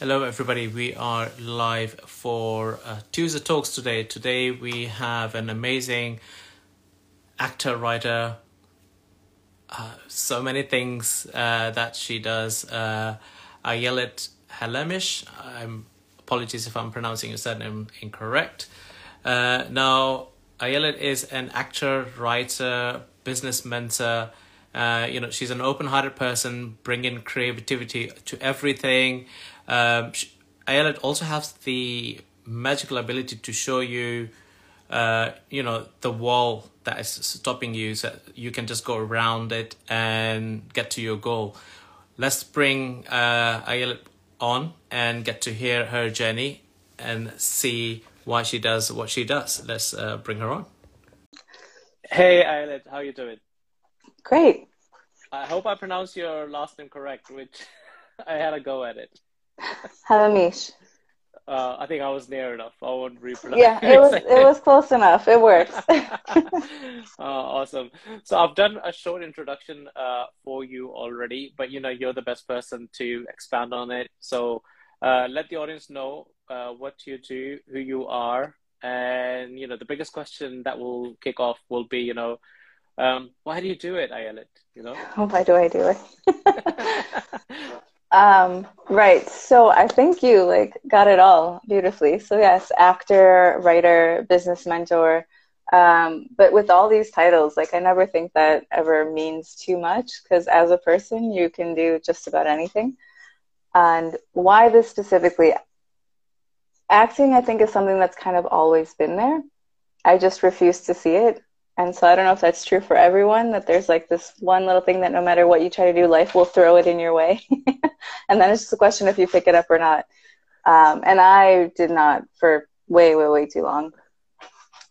Hello, everybody. We are live for uh, Tuesday Talks today. Today we have an amazing actor, writer, uh, so many things uh, that she does. Uh, Ayelet Halamish. I'm apologies if I'm pronouncing your surname incorrect. Uh, now, Ayelet is an actor, writer, business mentor. Uh, you know, she's an open-hearted person, bringing creativity to everything. Um, Ayelet also has the magical ability to show you, uh, you know, the wall that is stopping you, so you can just go around it and get to your goal. Let's bring uh, Ayelet on and get to hear her journey and see why she does what she does. Let's uh, bring her on. Hey, Ayelet, how you doing? Great. I hope I pronounced your last name correct, which I had a go at it. Halamish. Uh, I think I was near enough. I won't repronounce. Yeah, it was it was close enough. It works. uh, awesome. So I've done a short introduction uh, for you already, but you know you're the best person to expand on it. So uh, let the audience know uh, what you do, who you are, and you know the biggest question that will kick off will be, you know, um, why do you do it, Ayelet? You know, why do I do it? Um, right. So I think you like got it all beautifully. So yes, actor, writer, business mentor. Um, but with all these titles, like I never think that ever means too much because as a person, you can do just about anything. And why this specifically? Acting, I think, is something that's kind of always been there. I just refuse to see it. And so I don't know if that's true for everyone, that there's like this one little thing that no matter what you try to do, life will throw it in your way. and then it's just a question if you pick it up or not. Um, and I did not for way, way, way too long.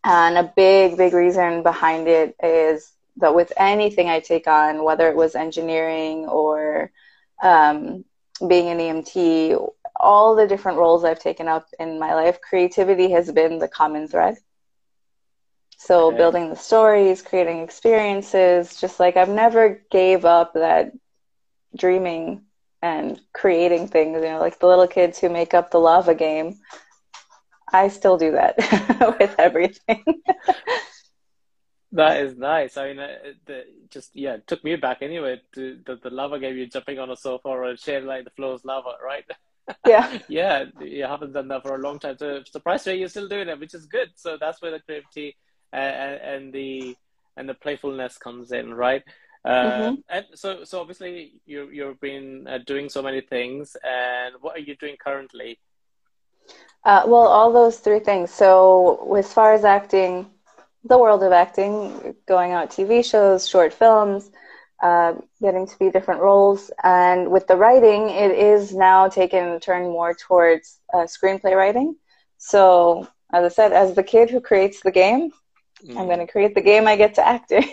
And a big, big reason behind it is that with anything I take on, whether it was engineering or um, being an EMT, all the different roles I've taken up in my life, creativity has been the common thread. So okay. building the stories, creating experiences, just like I've never gave up that dreaming and creating things, you know, like the little kids who make up the lava game. I still do that with everything. that is nice. I mean, uh, the, just yeah, it took me back anyway to the, the lava game. You're jumping on a sofa or a chair like the floor is lava, right? Yeah, yeah. You haven't done that for a long time. So surprised you're still doing it, which is good. So that's where the creativity and, and the and the playfulness comes in, right? Uh, mm-hmm. and so, so obviously you you've been uh, doing so many things, and what are you doing currently? Uh, well, all those three things. So, as far as acting, the world of acting, going out TV shows, short films, uh, getting to be different roles, and with the writing, it is now taken a turn more towards uh, screenplay writing. So, as I said, as the kid who creates the game, Mm. I'm going to create the game I get to act in,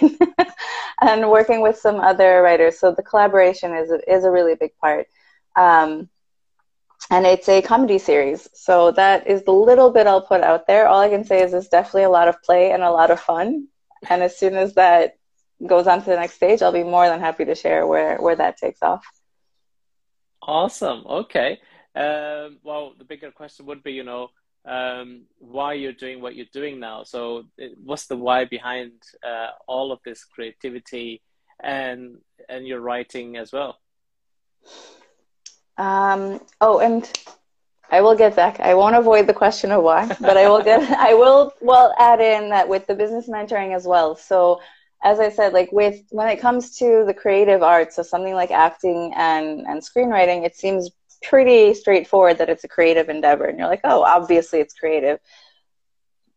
and working with some other writers. So the collaboration is is a really big part. Um, and it's a comedy series. So that is the little bit I'll put out there. All I can say is it's definitely a lot of play and a lot of fun. And as soon as that goes on to the next stage, I'll be more than happy to share where where that takes off. Awesome. Okay. Um, well, the bigger question would be, you know, um, why you're doing what you're doing now. So, what's the why behind uh, all of this creativity and and your writing as well? Um, oh, and I will get back. I won't avoid the question of why, but I will get. I will well add in that with the business mentoring as well. So, as I said, like with when it comes to the creative arts, so something like acting and and screenwriting, it seems pretty straightforward that it's a creative endeavor and you're like oh obviously it's creative.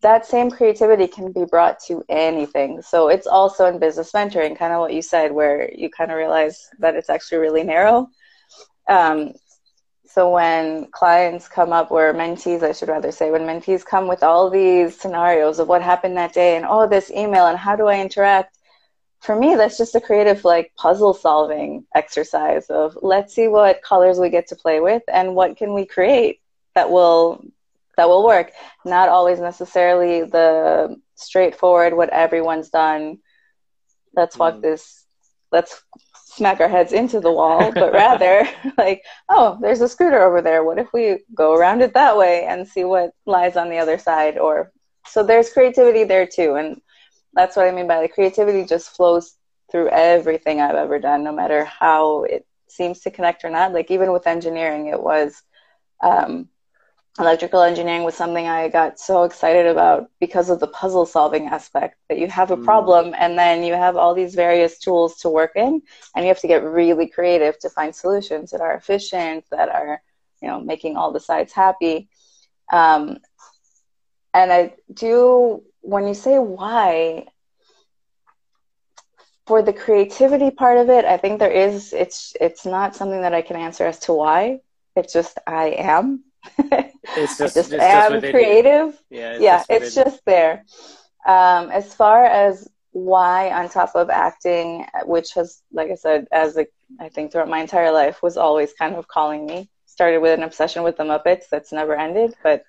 That same creativity can be brought to anything. So it's also in business mentoring kind of what you said where you kind of realize that it's actually really narrow. Um, so when clients come up or mentees i should rather say when mentees come with all these scenarios of what happened that day and oh this email and how do i interact for me, that's just a creative, like, puzzle solving exercise of let's see what colors we get to play with and what can we create that will that will work. Not always necessarily the straightforward what everyone's done. Let's walk mm. this. Let's smack our heads into the wall, but rather like, oh, there's a scooter over there. What if we go around it that way and see what lies on the other side? Or so there's creativity there too, and that's what I mean by like creativity just flows through everything I've ever done, no matter how it seems to connect or not. Like even with engineering, it was. Um, electrical engineering was something I got so excited about because of the puzzle solving aspect that you have a mm. problem and then you have all these various tools to work in and you have to get really creative to find solutions that are efficient that are you know making all the sides happy um, and I do when you say why for the creativity part of it I think there is it's it's not something that I can answer as to why it's just I am it's just, just am creative. Yeah, it's, yeah, just, it's just there. Um, as far as why, on top of acting, which has, like I said, as a, I think throughout my entire life, was always kind of calling me. Started with an obsession with the Muppets that's never ended, but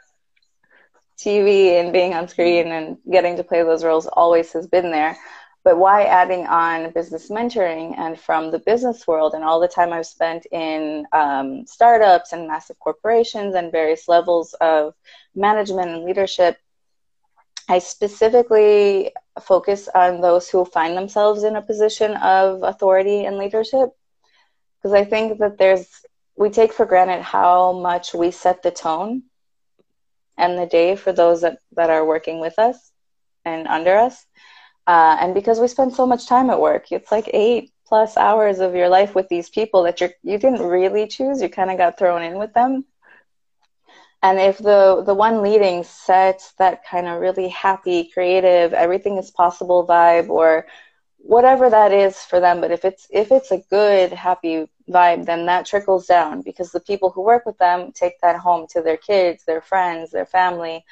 TV and being on screen and getting to play those roles always has been there. But why adding on business mentoring and from the business world and all the time I've spent in um, startups and massive corporations and various levels of management and leadership, I specifically focus on those who find themselves in a position of authority and leadership. Because I think that there's, we take for granted how much we set the tone and the day for those that, that are working with us and under us. Uh, and because we spend so much time at work, it's like eight plus hours of your life with these people that you're you didn't really choose. You kind of got thrown in with them. And if the the one leading sets that kind of really happy, creative, everything is possible vibe, or whatever that is for them, but if it's if it's a good, happy vibe, then that trickles down because the people who work with them take that home to their kids, their friends, their family,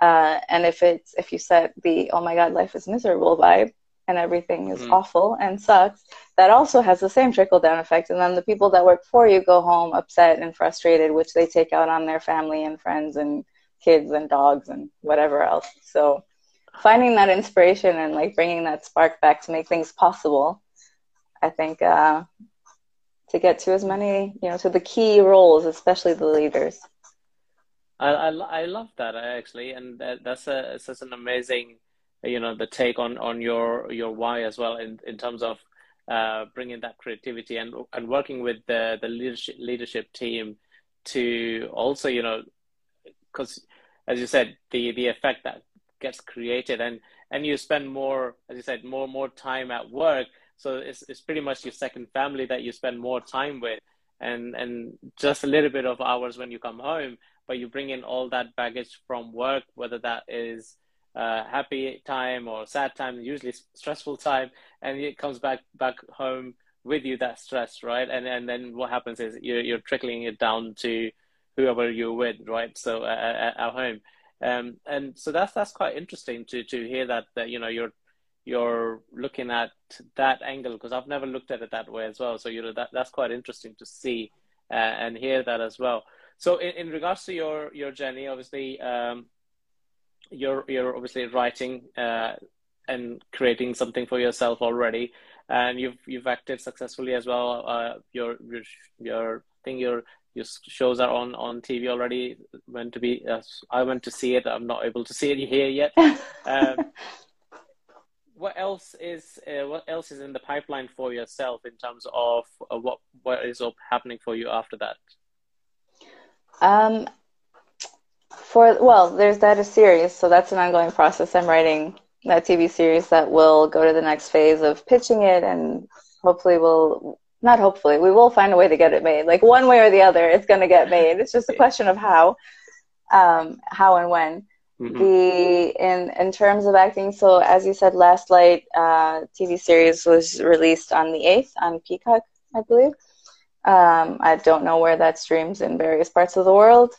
uh, and if it's if you set the oh my god life is miserable vibe and everything is mm. awful and sucks, that also has the same trickle down effect. And then the people that work for you go home upset and frustrated, which they take out on their family and friends and kids and dogs and whatever else. So finding that inspiration and like bringing that spark back to make things possible, I think uh, to get to as many, you know, to the key roles, especially the leaders. I, I, I love that I actually, and that, that's a such an amazing, you know, the take on on your your why as well in in terms of uh, bringing that creativity and and working with the the leadership leadership team to also you know because as you said the the effect that gets created and and you spend more as you said more more time at work so it's it's pretty much your second family that you spend more time with and and just a little bit of hours when you come home but you bring in all that baggage from work, whether that is uh, happy time or sad time, usually stressful time, and it comes back back home with you that stress, right? And and then what happens is you're you're trickling it down to whoever you're with, right? So uh, at, at home, um, and so that's that's quite interesting to to hear that that you know you're you're looking at that angle because I've never looked at it that way as well. So you know that that's quite interesting to see uh, and hear that as well. So in, in regards to your your journey, obviously, um, you're you're obviously writing uh, and creating something for yourself already, and you've you've acted successfully as well. Uh, your your your I think your your shows are on on TV already. Went to be uh, I went to see it. I'm not able to see it here yet. um, what else is uh, what else is in the pipeline for yourself in terms of uh, what what is up happening for you after that? Um, for well, there's that a series, so that's an ongoing process. I'm writing that TV series that will go to the next phase of pitching it, and hopefully we'll not hopefully we will find a way to get it made. Like one way or the other, it's going to get made. It's just a question of how, um, how and when. Mm-hmm. The in in terms of acting, so as you said, Last Light uh, TV series was released on the eighth on Peacock, I believe. Um, I don't know where that streams in various parts of the world.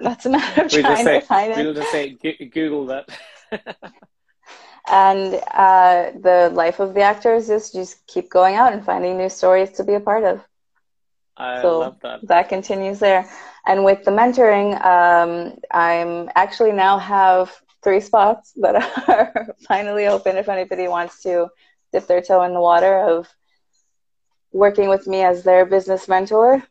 That's a matter of trying say, to find it. We'll just say Google that. and uh, the life of the actors is just keep going out and finding new stories to be a part of. I so love that. That continues there. And with the mentoring, um, I'm actually now have three spots that are finally open if anybody wants to dip their toe in the water of working with me as their business mentor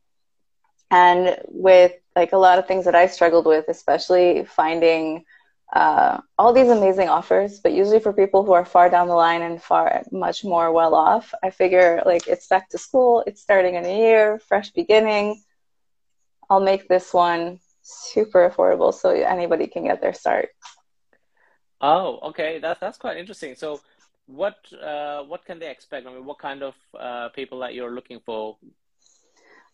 and with like a lot of things that I struggled with, especially finding uh, all these amazing offers, but usually for people who are far down the line and far much more well off, I figure like it's back to school, it's starting a new year, fresh beginning. I'll make this one super affordable so anybody can get their start. Oh, okay, that's that's quite interesting. So, what uh, what can they expect? I mean, what kind of uh, people that you're looking for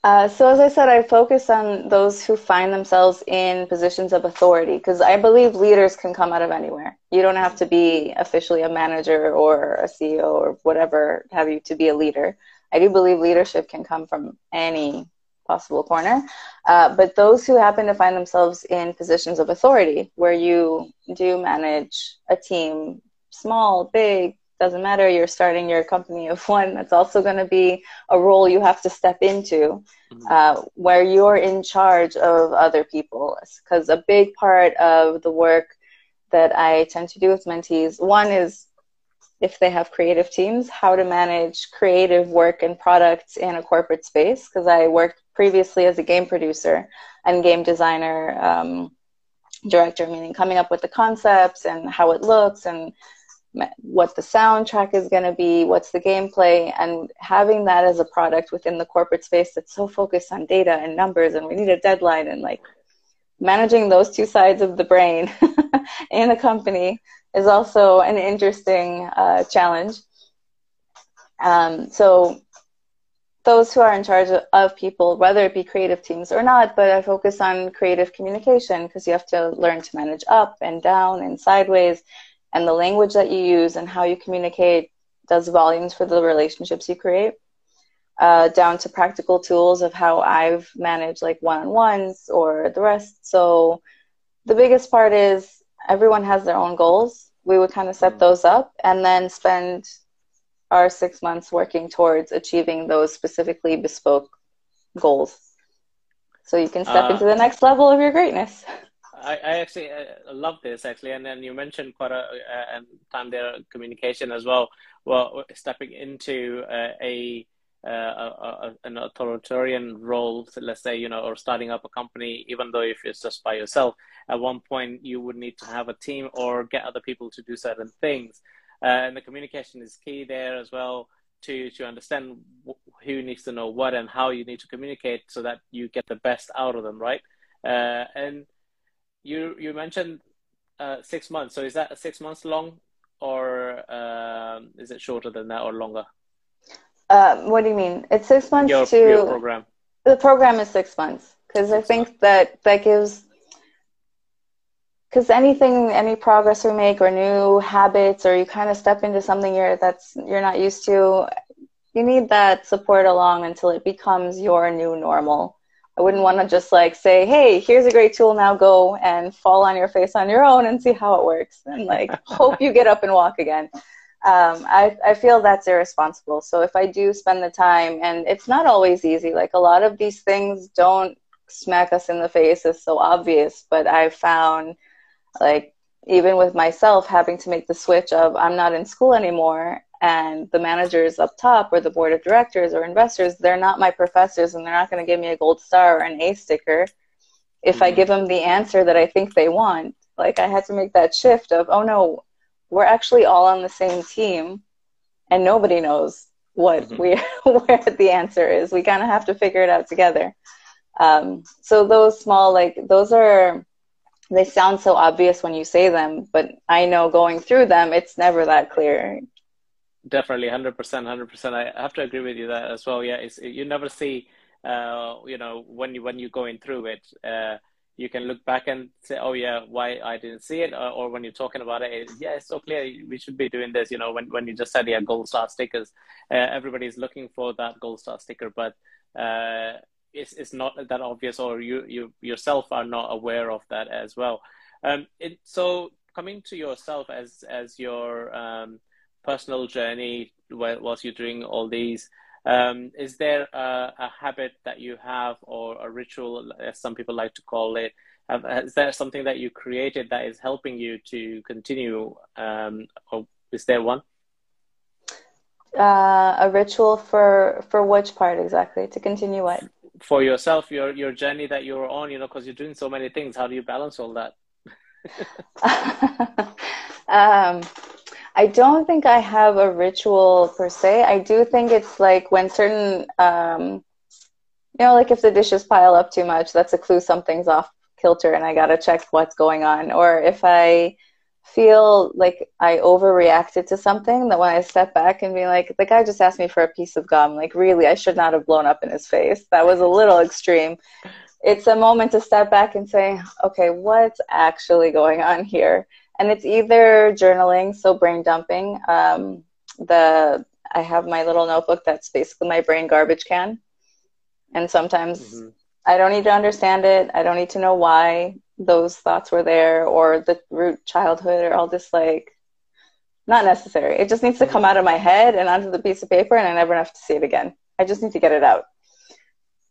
uh, so, as I said, I focus on those who find themselves in positions of authority because I believe leaders can come out of anywhere. You don't have to be officially a manager or a CEO or whatever have you to be a leader. I do believe leadership can come from any possible corner. Uh, but those who happen to find themselves in positions of authority, where you do manage a team, small, big, doesn't matter you're starting your company of one that's also going to be a role you have to step into mm-hmm. uh, where you're in charge of other people because a big part of the work that i tend to do with mentees one is if they have creative teams how to manage creative work and products in a corporate space because i worked previously as a game producer and game designer um, director meaning coming up with the concepts and how it looks and what the soundtrack is going to be, what's the gameplay, and having that as a product within the corporate space that's so focused on data and numbers, and we need a deadline, and like managing those two sides of the brain in a company is also an interesting uh, challenge. Um, so, those who are in charge of people, whether it be creative teams or not, but I focus on creative communication because you have to learn to manage up and down and sideways and the language that you use and how you communicate does volumes for the relationships you create. Uh, down to practical tools of how I've managed like one on ones or the rest. So the biggest part is everyone has their own goals. We would kind of set mm. those up and then spend our six months working towards achieving those specifically bespoke goals. So you can step uh, into the next level of your greatness. I, I actually uh, love this actually, and then you mentioned quite a, a, a time there communication as well. Well, stepping into uh, a, uh, a, an authoritarian role, so let's say you know, or starting up a company, even though if it's just by yourself, at one point you would need to have a team or get other people to do certain things, uh, and the communication is key there as well to to understand who needs to know what and how you need to communicate so that you get the best out of them, right? Uh, and you you mentioned uh, six months. So is that six months long, or uh, is it shorter than that, or longer? Uh, what do you mean? It's six months your, to your program. The program is six months because I think months. that that gives because anything any progress we make or new habits or you kind of step into something you're that's you're not used to you need that support along until it becomes your new normal I wouldn't want to just like say, hey, here's a great tool, now go and fall on your face on your own and see how it works and like hope you get up and walk again. Um, I, I feel that's irresponsible. So if I do spend the time, and it's not always easy, like a lot of these things don't smack us in the face, it's so obvious, but I've found like even with myself having to make the switch of I'm not in school anymore and the managers up top or the board of directors or investors they're not my professors and they're not going to give me a gold star or an a sticker if mm-hmm. i give them the answer that i think they want like i had to make that shift of oh no we're actually all on the same team and nobody knows what mm-hmm. we where the answer is we kind of have to figure it out together um, so those small like those are they sound so obvious when you say them but i know going through them it's never that clear. Definitely 100% 100% i have to agree with you that as well. Yeah it's you never see uh, you know when you when you're going through it uh, you can look back and say oh yeah why i didn't see it or, or when you're talking about it, it, yeah it's so clear we should be doing this you know when, when you just said yeah gold star stickers uh, everybody's looking for that gold star sticker but uh, it's, it's not that obvious or you you yourself are not aware of that as well um, it, so coming to yourself as as your um, personal journey whilst you're doing all these um, is there a, a, habit that you have or a ritual as some people like to call it is there something that you created that is helping you to continue um, or is there one Uh, a ritual for for which part exactly? To continue what? For yourself, your your journey that you're on, you know, because you're doing so many things. How do you balance all that? um, I don't think I have a ritual per se. I do think it's like when certain, um, you know, like if the dishes pile up too much, that's a clue something's off kilter and I got to check what's going on. Or if I feel like I overreacted to something, that when I step back and be like, the guy just asked me for a piece of gum, like, really, I should not have blown up in his face. That was a little extreme. It's a moment to step back and say, okay, what's actually going on here? and it's either journaling, so brain dumping. Um, the I have my little notebook that's basically my brain garbage can, and sometimes mm-hmm. I don't need to understand it. I don't need to know why those thoughts were there or the root childhood or all this like not necessary. It just needs to come out of my head and onto the piece of paper, and I never have to see it again. I just need to get it out.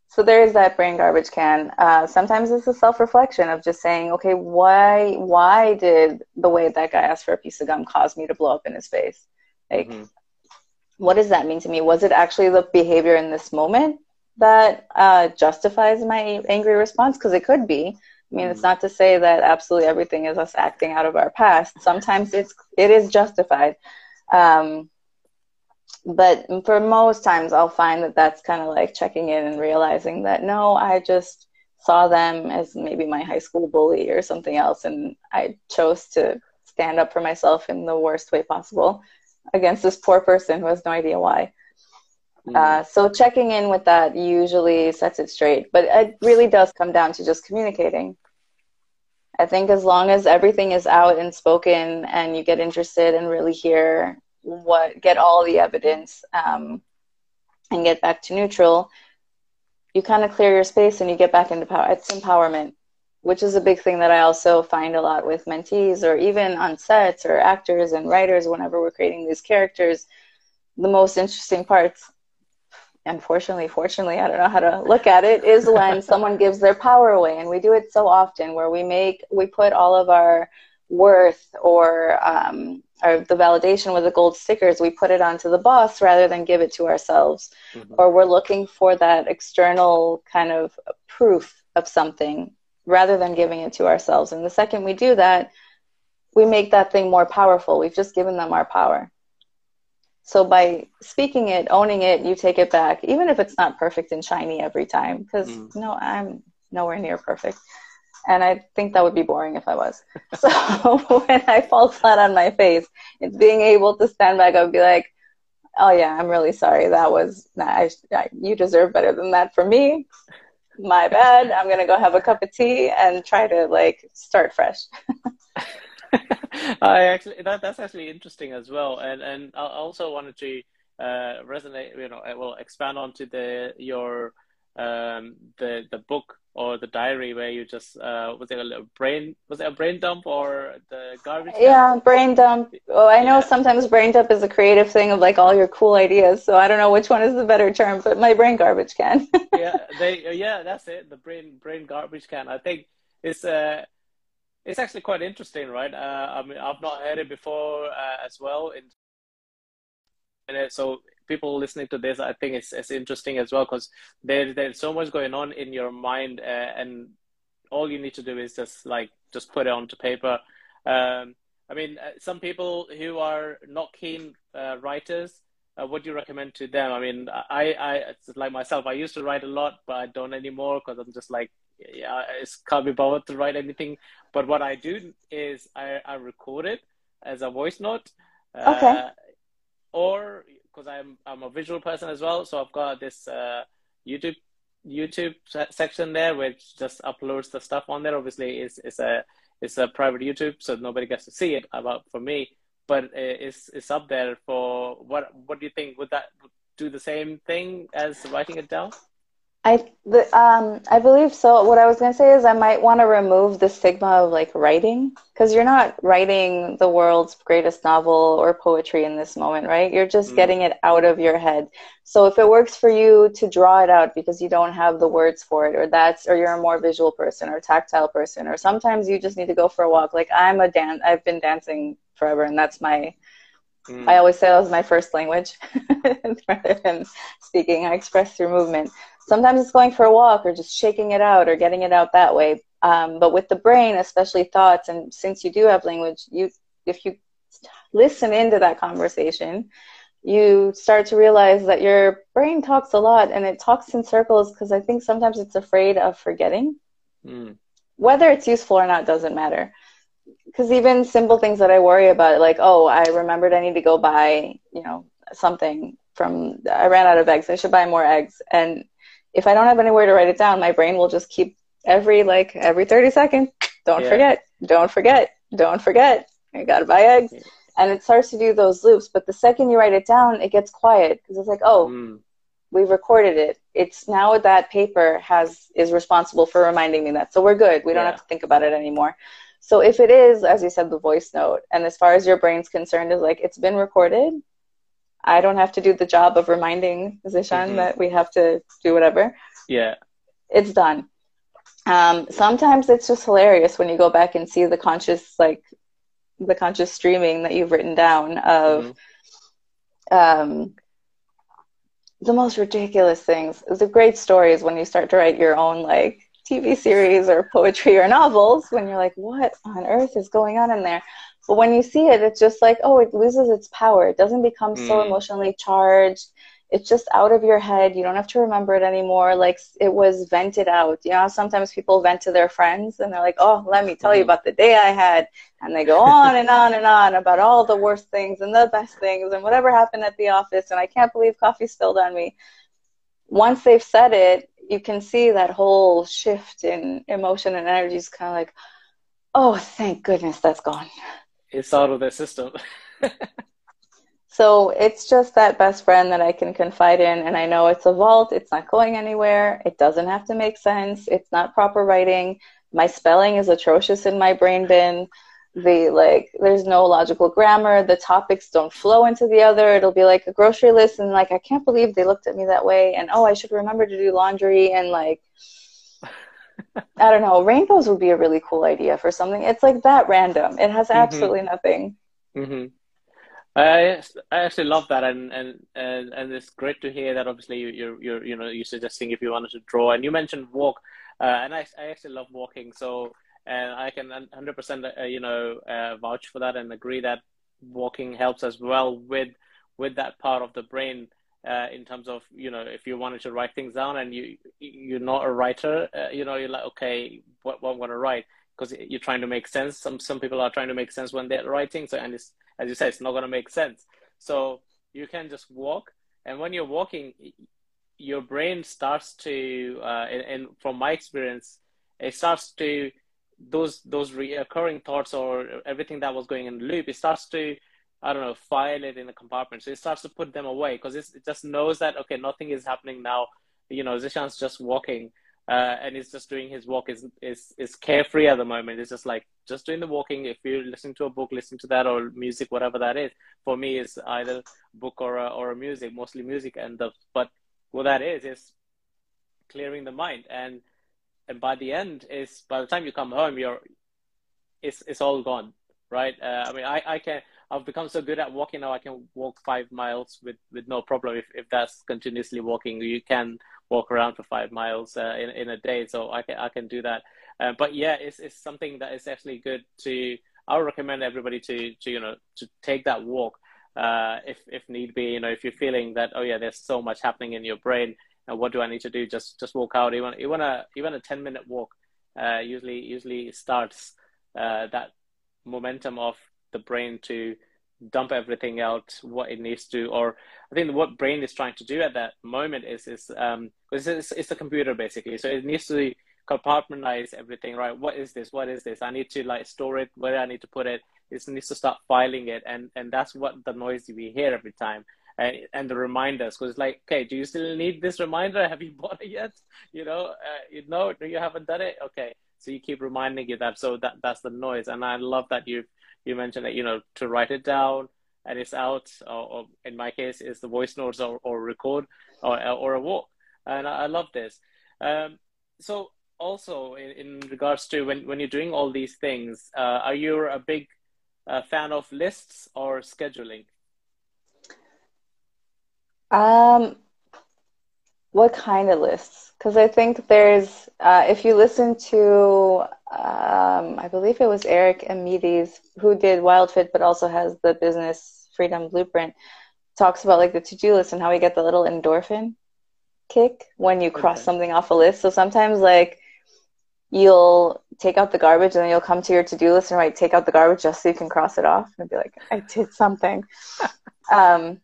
So there is that brain garbage can. Uh, sometimes it's a self-reflection of just saying, okay, why why did the way that guy asked for a piece of gum cause me to blow up in his face? Like, mm-hmm. what does that mean to me? Was it actually the behavior in this moment that uh, justifies my angry response? Because it could be. I mean, it's not to say that absolutely everything is us acting out of our past. Sometimes it's it is justified. Um, but for most times i'll find that that's kind of like checking in and realizing that no i just saw them as maybe my high school bully or something else and i chose to stand up for myself in the worst way possible against this poor person who has no idea why mm. uh, so checking in with that usually sets it straight but it really does come down to just communicating i think as long as everything is out and spoken and you get interested and really hear what get all the evidence um, and get back to neutral, you kind of clear your space and you get back into power. It's empowerment, which is a big thing that I also find a lot with mentees or even on sets or actors and writers whenever we're creating these characters. The most interesting parts, unfortunately, fortunately, I don't know how to look at it, is when someone gives their power away. And we do it so often where we make, we put all of our worth or um, or the validation with the gold stickers, we put it onto the boss rather than give it to ourselves. Mm-hmm. Or we're looking for that external kind of proof of something rather than giving it to ourselves. And the second we do that, we make that thing more powerful. We've just given them our power. So by speaking it, owning it, you take it back, even if it's not perfect and shiny every time. Because mm. no, I'm nowhere near perfect and I think that would be boring if I was. So when I fall flat on my face, it's being able to stand back up and be like, "Oh yeah, I'm really sorry. That was nah, I, I, you deserve better than that for me. My bad. I'm gonna go have a cup of tea and try to like start fresh." I actually that that's actually interesting as well, and and I also wanted to uh, resonate, you know, well expand onto the your um, the the book or the diary where you just uh, was it a brain was it a brain dump or the garbage can yeah dump? brain dump oh i know yeah. sometimes brain dump is a creative thing of like all your cool ideas so i don't know which one is the better term but my brain garbage can yeah they yeah that's it the brain brain garbage can i think it's uh it's actually quite interesting right uh i mean i've not heard it before uh, as well and so people listening to this, I think it's, it's interesting as well because there, there's so much going on in your mind, uh, and all you need to do is just like just put it onto paper. Um, I mean, uh, some people who are not keen uh, writers, uh, what do you recommend to them? I mean, I, I like myself, I used to write a lot, but I don't anymore because I'm just like, yeah, I can't be bothered to write anything. But what I do is I, I record it as a voice note. Okay. Uh, or because I'm I'm a visual person as well, so I've got this uh, YouTube YouTube section there which just uploads the stuff on there. Obviously, it's it's a it's a private YouTube, so nobody gets to see it. About for me, but it's it's up there for what what do you think? Would that do the same thing as writing it down? I the, um I believe so. What I was gonna say is I might want to remove the stigma of like writing because you're not writing the world's greatest novel or poetry in this moment, right? You're just mm. getting it out of your head. So if it works for you to draw it out because you don't have the words for it, or that's or you're a more visual person or tactile person, or sometimes you just need to go for a walk. Like I'm a dance. I've been dancing forever, and that's my Mm. I always say that was my first language rather than speaking. I express through movement. Sometimes it's going for a walk or just shaking it out or getting it out that way. Um, but with the brain, especially thoughts, and since you do have language, you if you listen into that conversation, you start to realize that your brain talks a lot and it talks in circles because I think sometimes it's afraid of forgetting. Mm. Whether it's useful or not doesn't matter. Because even simple things that I worry about, like, oh, I remembered I need to go buy, you know, something from, I ran out of eggs. I should buy more eggs. And if I don't have anywhere to write it down, my brain will just keep every, like, every 30 seconds, don't yeah. forget, don't forget, don't forget. I gotta buy eggs. Yeah. And it starts to do those loops. But the second you write it down, it gets quiet because it's like, oh, mm. we've recorded it. It's now that paper has is responsible for reminding me that. So we're good. We don't yeah. have to think about it anymore. So if it is, as you said, the voice note, and as far as your brain's concerned, is like it's been recorded. I don't have to do the job of reminding Zishan mm-hmm. that we have to do whatever. Yeah. It's done. Um, sometimes it's just hilarious when you go back and see the conscious like the conscious streaming that you've written down of mm-hmm. um, the most ridiculous things. The great stories when you start to write your own like TV series or poetry or novels when you're like, what on earth is going on in there? But when you see it, it's just like, oh, it loses its power. It doesn't become mm. so emotionally charged it's just out of your head. You don't have to remember it anymore. Like it was vented out. You know, sometimes people vent to their friends and they're like, oh, let me tell you mm-hmm. about the day I had. And they go on and on and on about all the worst things and the best things and whatever happened at the office. And I can't believe coffee spilled on me. Once they've said it, you can see that whole shift in emotion and energy is kind of like, oh, thank goodness that's gone. It's out of their system. So it's just that best friend that I can confide in, and I know it's a vault. It's not going anywhere. It doesn't have to make sense. It's not proper writing. My spelling is atrocious in my brain bin. The like, there's no logical grammar. The topics don't flow into the other. It'll be like a grocery list, and like, I can't believe they looked at me that way. And oh, I should remember to do laundry. And like, I don't know. Rainbows would be a really cool idea for something. It's like that random. It has mm-hmm. absolutely mm-hmm. nothing. Mm-hmm. I I actually love that, and and and, and it's great to hear that. Obviously, you you're, you're you know you're suggesting if you wanted to draw, and you mentioned walk, uh, and I I actually love walking, so and I can 100% uh, you know uh, vouch for that and agree that walking helps as well with with that part of the brain uh, in terms of you know if you wanted to write things down and you you're not a writer, uh, you know you're like okay what what I'm going to write because you're trying to make sense. Some some people are trying to make sense when they're writing. So and it's as you said, it's not going to make sense. So you can just walk, and when you're walking, your brain starts to, uh, and, and from my experience, it starts to those those recurring thoughts or everything that was going in the loop. It starts to I don't know, file it in a compartment. So it starts to put them away because it just knows that, okay, nothing is happening now. You know, Zishan's just walking uh, and he's just doing his walk is is is carefree at the moment. It's just like just doing the walking. If you're listening to a book, listen to that or music, whatever that is. For me, it's either book or a, or a music, mostly music. And the but what that is is clearing the mind. And and by the end is by the time you come home, you're it's it's all gone, right? Uh, I mean, I I can I've become so good at walking now. I can walk five miles with, with no problem. If, if that's continuously walking, you can walk around for five miles uh, in in a day. So I can I can do that. Uh, but yeah, it's it's something that is actually good to. I would recommend everybody to to you know to take that walk uh, if if need be. You know, if you're feeling that oh yeah, there's so much happening in your brain, and what do I need to do? Just just walk out. Even even a even a ten minute walk uh, usually usually starts uh, that momentum of the brain to dump everything out what it needs to or i think what brain is trying to do at that moment is is um it's, it's, it's a computer basically. So it needs to compartmentalize everything right? What is this? What is this? I need to like store it. Where i need to put it? It needs to start filing it. And and that's what the noise we hear every time and, and the reminders. Because like okay do you still need this reminder? Have you bought it yet? You know uh, you know you haven't done it? Okay. So you keep reminding you that. So that that's the noise. And i love that you've you mentioned that you know to write it down and it's out or, or in my case is the voice notes or, or record or, or a walk. And I, I love this. Um, so also in, in, regards to when, when you're doing all these things uh, are you a big uh, fan of lists or scheduling? Um, what kind of lists? Because I think there's, uh, if you listen to, um, I believe it was Eric Edmeades who did WildFit, but also has the Business Freedom Blueprint, talks about like the to-do list and how we get the little endorphin kick when you cross okay. something off a list. So sometimes like you'll take out the garbage and then you'll come to your to-do list and write take out the garbage just so you can cross it off and be like I did something. um,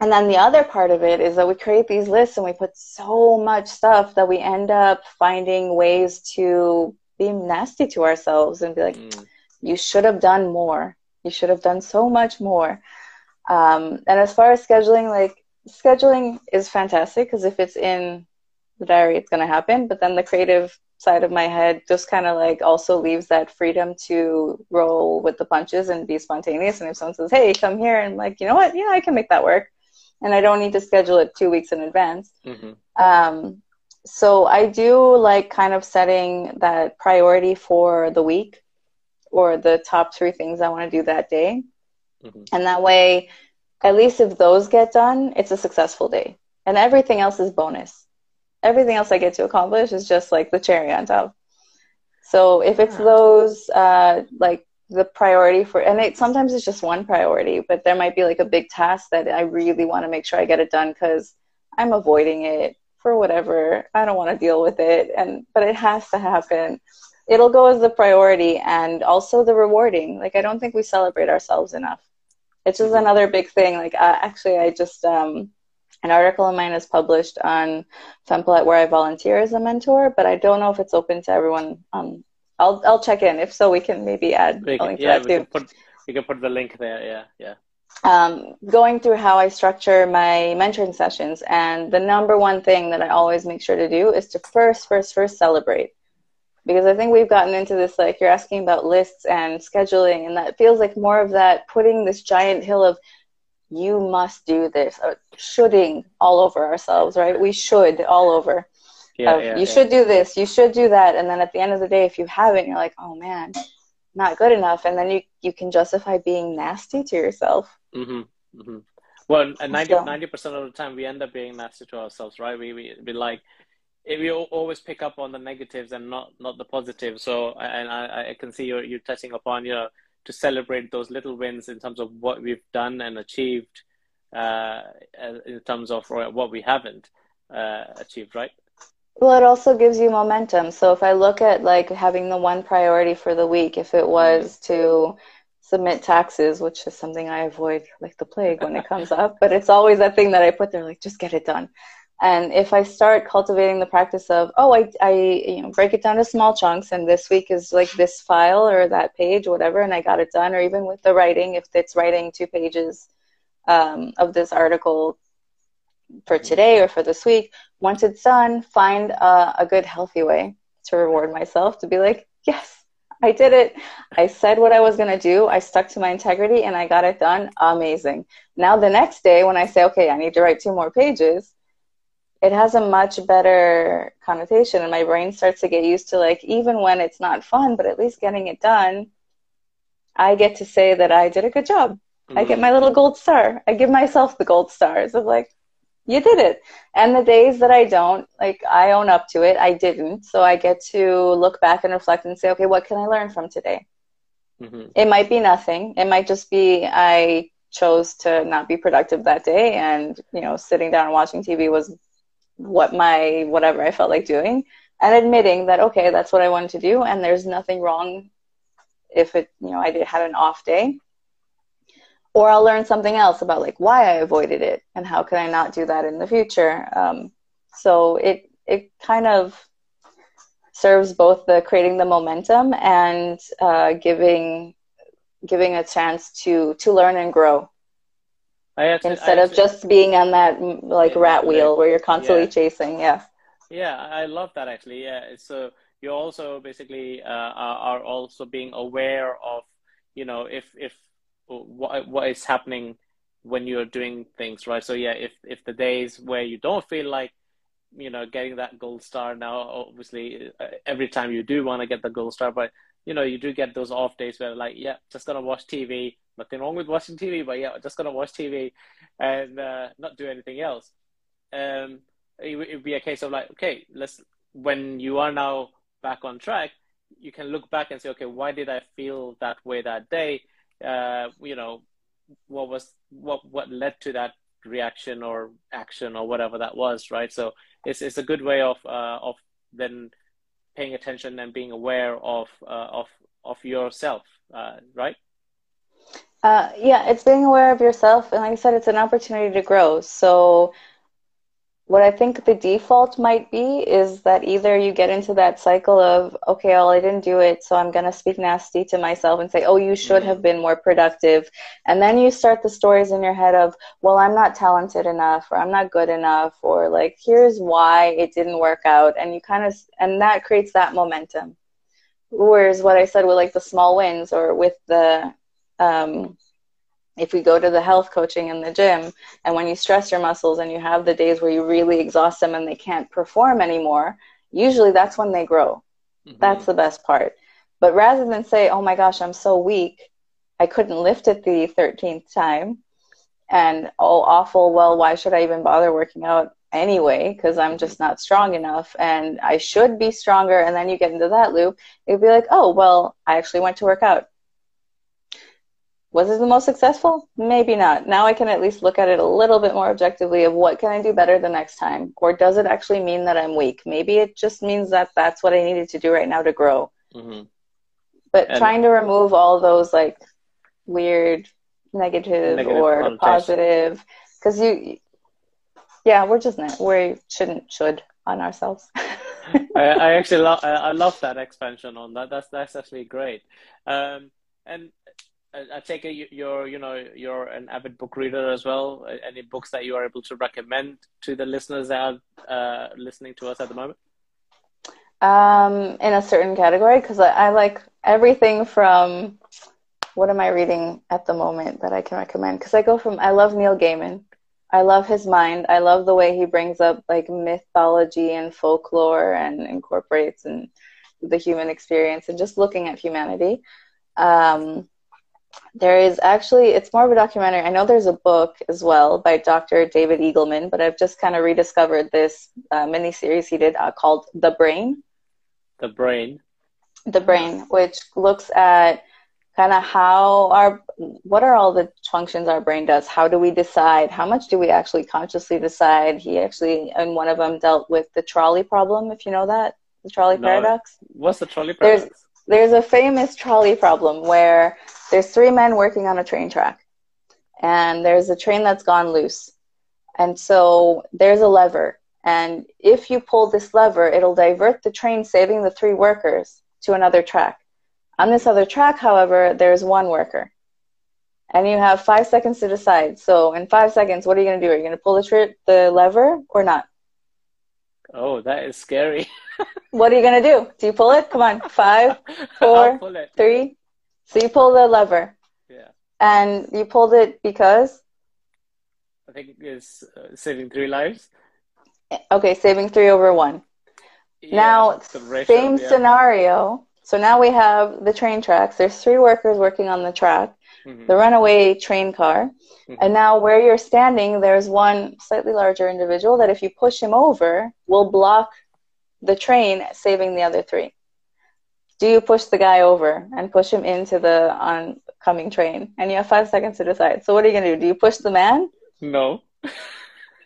and then the other part of it is that we create these lists and we put so much stuff that we end up finding ways to be nasty to ourselves and be like, mm. you should have done more. You should have done so much more. Um, and as far as scheduling, like scheduling is fantastic because if it's in the diary, it's going to happen. But then the creative side of my head just kind of like also leaves that freedom to roll with the punches and be spontaneous. And if someone says, "Hey, come here," and I'm like, you know what, yeah, I can make that work, and I don't need to schedule it two weeks in advance. Mm-hmm. Um, so I do like kind of setting that priority for the week or the top three things I want to do that day. Mm-hmm. And that way, at least if those get done, it's a successful day. And everything else is bonus. Everything else I get to accomplish is just like the cherry on top. So if it's those, uh, like the priority for, and it sometimes it's just one priority, but there might be like a big task that I really want to make sure I get it done because I'm avoiding it for whatever. I don't want to deal with it. And, but it has to happen. It'll go as the priority and also the rewarding. Like, I don't think we celebrate ourselves enough it's just another big thing. Like, uh, actually, I just um, an article of mine is published on Fempalette where I volunteer as a mentor, but I don't know if it's open to everyone. Um, I'll I'll check in. If so, we can maybe add we can, a link yeah, to that too. Can put, we can put the link there. Yeah, yeah. Um, going through how I structure my mentoring sessions, and the number one thing that I always make sure to do is to first, first, first celebrate because I think we've gotten into this like you're asking about lists and scheduling, and that feels like more of that putting this giant hill of you must do this or shoulding all over ourselves, right? We should all over. Yeah, yeah you yeah. should do this, you should do that, and then at the end of the day, if you haven't, you're like, oh man, not good enough, and then you you can justify being nasty to yourself. Mm-hmm. Mm-hmm. Well, 90 percent of the time, we end up being nasty to ourselves, right? We we be like we always pick up on the negatives and not not the positives. So, and I, I can see you're you're touching upon you know to celebrate those little wins in terms of what we've done and achieved, uh, in terms of what we haven't uh, achieved, right? Well, it also gives you momentum. So if I look at like having the one priority for the week, if it was to submit taxes, which is something I avoid like the plague when it comes up, but it's always that thing that I put there, like just get it done. And if I start cultivating the practice of, oh, I, I you know, break it down to small chunks, and this week is like this file or that page, whatever, and I got it done, or even with the writing, if it's writing two pages um, of this article for today or for this week, once it's done, find a, a good, healthy way to reward myself to be like, yes, I did it. I said what I was going to do. I stuck to my integrity and I got it done. Amazing. Now, the next day, when I say, okay, I need to write two more pages, it has a much better connotation and my brain starts to get used to like even when it's not fun but at least getting it done i get to say that i did a good job mm-hmm. i get mm-hmm. my little gold star i give myself the gold stars of like you did it. And the days that i don't like i own up to it. I didn't. So i get to look back and reflect and say okay what can i learn from today? Mm-hmm. it might be nothing. It might just be i chose to not be productive that day and you know sitting down and watching tv was what my whatever I felt like doing and admitting that okay that's what I wanted to do and there's nothing wrong if it you know I did had an off day or I'll learn something else about like why I avoided it and how can I not do that in the future um, so it it kind of serves both the creating the momentum and uh, giving giving a chance to to learn and grow to, instead of just being on that like yeah, rat wheel where you're constantly yeah. chasing. Yeah. Yeah, I love that actually. Yeah, so you also basically uh, are also being aware of, you know, if if what what is happening when you're doing things right. So yeah, if if the days where you don't feel like you know getting that gold star now obviously uh, every time you do want to get the gold star but you know, you do get those off days where like, yeah, just gonna watch TV. Nothing wrong with watching TV, but yeah, just gonna watch TV and uh, not do anything else. Um, it would be a case of like, okay, let's when you are now back on track, you can look back and say, okay, why did I feel that way that day? Uh, you know, what was what what led to that reaction or action or whatever that was, right? So it's it's a good way of uh, of then paying attention and being aware of uh, of of yourself, uh, right? Uh, yeah, it's being aware of yourself, and like I said, it's an opportunity to grow. So what I think the default might be is that either you get into that cycle of, okay, well, I didn't do it, so I'm going to speak nasty to myself and say, oh, you should have been more productive. And then you start the stories in your head of, well, I'm not talented enough, or I'm not good enough, or like, here's why it didn't work out. And you kind of, and that creates that momentum. Whereas what I said with like the small wins or with the, um, if we go to the health coaching in the gym and when you stress your muscles and you have the days where you really exhaust them and they can't perform anymore usually that's when they grow. Mm-hmm. that's the best part. But rather than say oh my gosh i'm so weak i couldn't lift it the 13th time and oh awful well why should i even bother working out anyway because i'm just not strong enough and i should be stronger and then you get into that loop it'd be like oh well i actually went to work out was it the most successful? Maybe not. Now I can at least look at it a little bit more objectively of what can I do better the next time? Or does it actually mean that I'm weak? Maybe it just means that that's what I needed to do right now to grow. Mm-hmm. But and trying to remove all those like weird negative, negative or positive, because you, yeah, we're just not, we shouldn't, should on ourselves. I, I, actually love, I love that expansion on that. That's, that's actually great. Um, and I take it you're you know you're an avid book reader as well. Any books that you are able to recommend to the listeners that are uh, listening to us at the moment? Um, in a certain category, because I, I, like everything from what am I reading at the moment that I can recommend? Because I go from I love Neil Gaiman. I love his mind. I love the way he brings up like mythology and folklore and incorporates and the human experience and just looking at humanity. Um, there is actually it's more of a documentary. I know there's a book as well by dr david eagleman but i've just kind of rediscovered this uh, mini series he did uh, called the brain. The brain. The brain which looks at kind of how our what are all the functions our brain does? How do we decide? How much do we actually consciously decide? He actually in one of them dealt with the trolley problem if you know that the trolley no. paradox. What's the trolley paradox? there's, there's a famous trolley problem where there's three men working on a train track and there's a train that's gone loose and so there's a lever and if you pull this lever it'll divert the train saving the three workers to another track on this other track however there's one worker and you have five seconds to decide so in five seconds what are you going to do are you going to pull the, tri- the lever or not oh that is scary what are you going to do? Do you pull it? Come on. Five, four, three. So you pull the lever. Yeah. And you pulled it because? I think it's uh, saving three lives. Okay, saving three over one. Yeah, now, ratio, same yeah. scenario. So now we have the train tracks. There's three workers working on the track, mm-hmm. the runaway train car. Mm-hmm. And now where you're standing, there's one slightly larger individual that if you push him over, will block the train saving the other three? Do you push the guy over and push him into the oncoming train? And you have five seconds to decide. So what are you going to do? Do you push the man? No.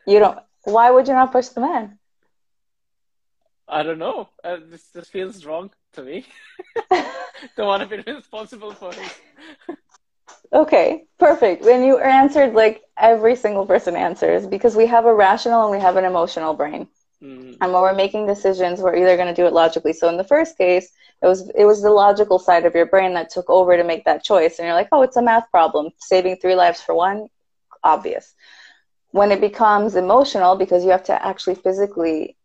you don't. Why would you not push the man? I don't know. Uh, this this feels wrong to me. don't want to be responsible for it. okay, perfect. When you answered like every single person answers because we have a rational and we have an emotional brain. Mm. And when we're making decisions, we're either going to do it logically. So in the first case, it was it was the logical side of your brain that took over to make that choice, and you're like, oh, it's a math problem, saving three lives for one, obvious. When it becomes emotional, because you have to actually physically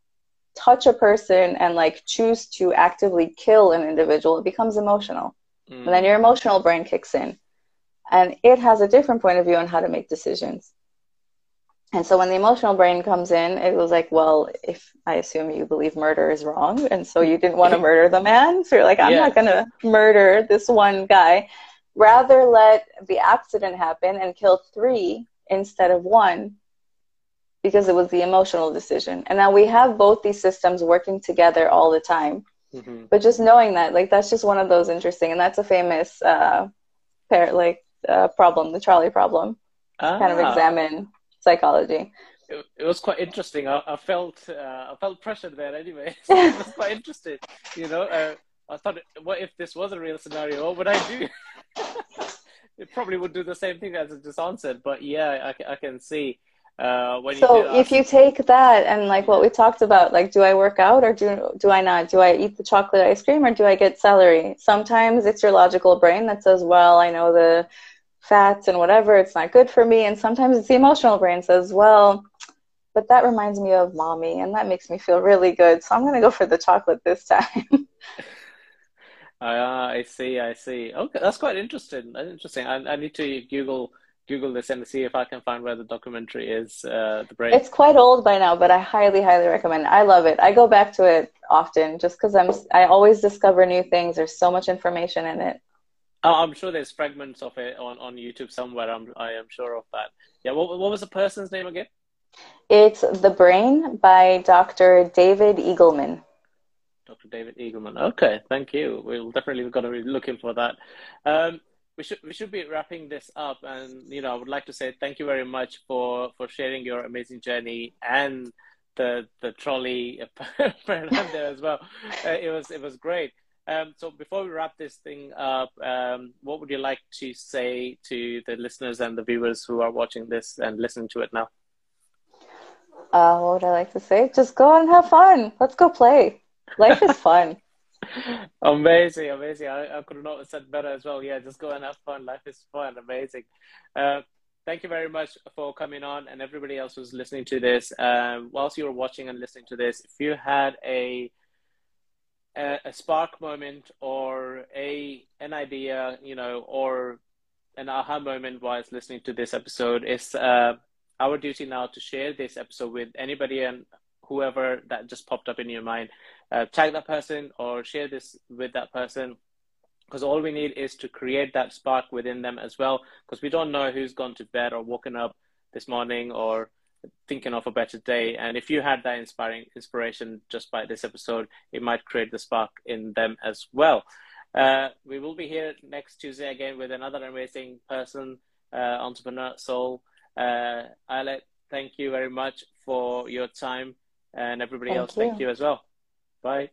touch a person and like choose to actively kill an individual, it becomes emotional, mm. and then your emotional brain kicks in, and it has a different point of view on how to make decisions. And so when the emotional brain comes in, it was like, well, if I assume you believe murder is wrong, and so you didn't want to murder the man, so you're like, I'm yeah. not going to murder this one guy. Rather let the accident happen and kill three instead of one because it was the emotional decision. And now we have both these systems working together all the time. Mm-hmm. But just knowing that, like, that's just one of those interesting, and that's a famous uh, pair, like uh, problem, the trolley problem. Ah. Kind of ah. examine psychology. It, it was quite interesting. I, I felt uh, I felt pressured there anyway. So I was quite interesting, You know, uh, I thought, what if this was a real scenario? What would I do? it probably would do the same thing as it just answered. But yeah, I, I can see. Uh, so you if you take that and like what we talked about, like do I work out or do do I not? Do I eat the chocolate ice cream or do I get celery? Sometimes it's your logical brain that says, well, I know the fats and whatever, it's not good for me. And sometimes it's the emotional brain says, well, but that reminds me of mommy and that makes me feel really good. So I'm going to go for the chocolate this time. uh, I see, I see. Okay, that's quite interesting. That's interesting. I, I need to Google Google this and see if I can find where the documentary is. Uh, the brain. It's quite old by now, but I highly, highly recommend. It. I love it. I go back to it often just because I'm. I always discover new things. There's so much information in it. Oh, I'm sure there's fragments of it on, on YouTube somewhere. I'm I am sure of that. Yeah. What what was the person's name again? It's The Brain by Dr. David Eagleman. Dr. David Eagleman. Okay, thank you. We'll definitely got to be looking for that. Um, we should we should be wrapping this up, and you know, I would like to say thank you very much for for sharing your amazing journey and the the trolley there as well. Uh, it was it was great. Um, so before we wrap this thing up, um, what would you like to say to the listeners and the viewers who are watching this and listening to it now? Uh, what would I like to say? Just go and have fun. Let's go play. Life is fun. amazing, amazing. I, I, could not have said better as well. Yeah, just go and have fun. Life is fun. Amazing. Uh, thank you very much for coming on and everybody else who's listening to this. Uh, whilst you were watching and listening to this, if you had a a, a spark moment or a an idea, you know, or an aha moment whilst listening to this episode, it's uh, our duty now to share this episode with anybody and whoever that just popped up in your mind. Uh, tag that person or share this with that person because all we need is to create that spark within them as well because we don't know who's gone to bed or woken up this morning or thinking of a better day. And if you had that inspiring inspiration just by this episode, it might create the spark in them as well. Uh, we will be here next Tuesday again with another amazing person, uh, entrepreneur soul. Uh, thank you very much for your time, and everybody thank else, you. thank you as well. Bye.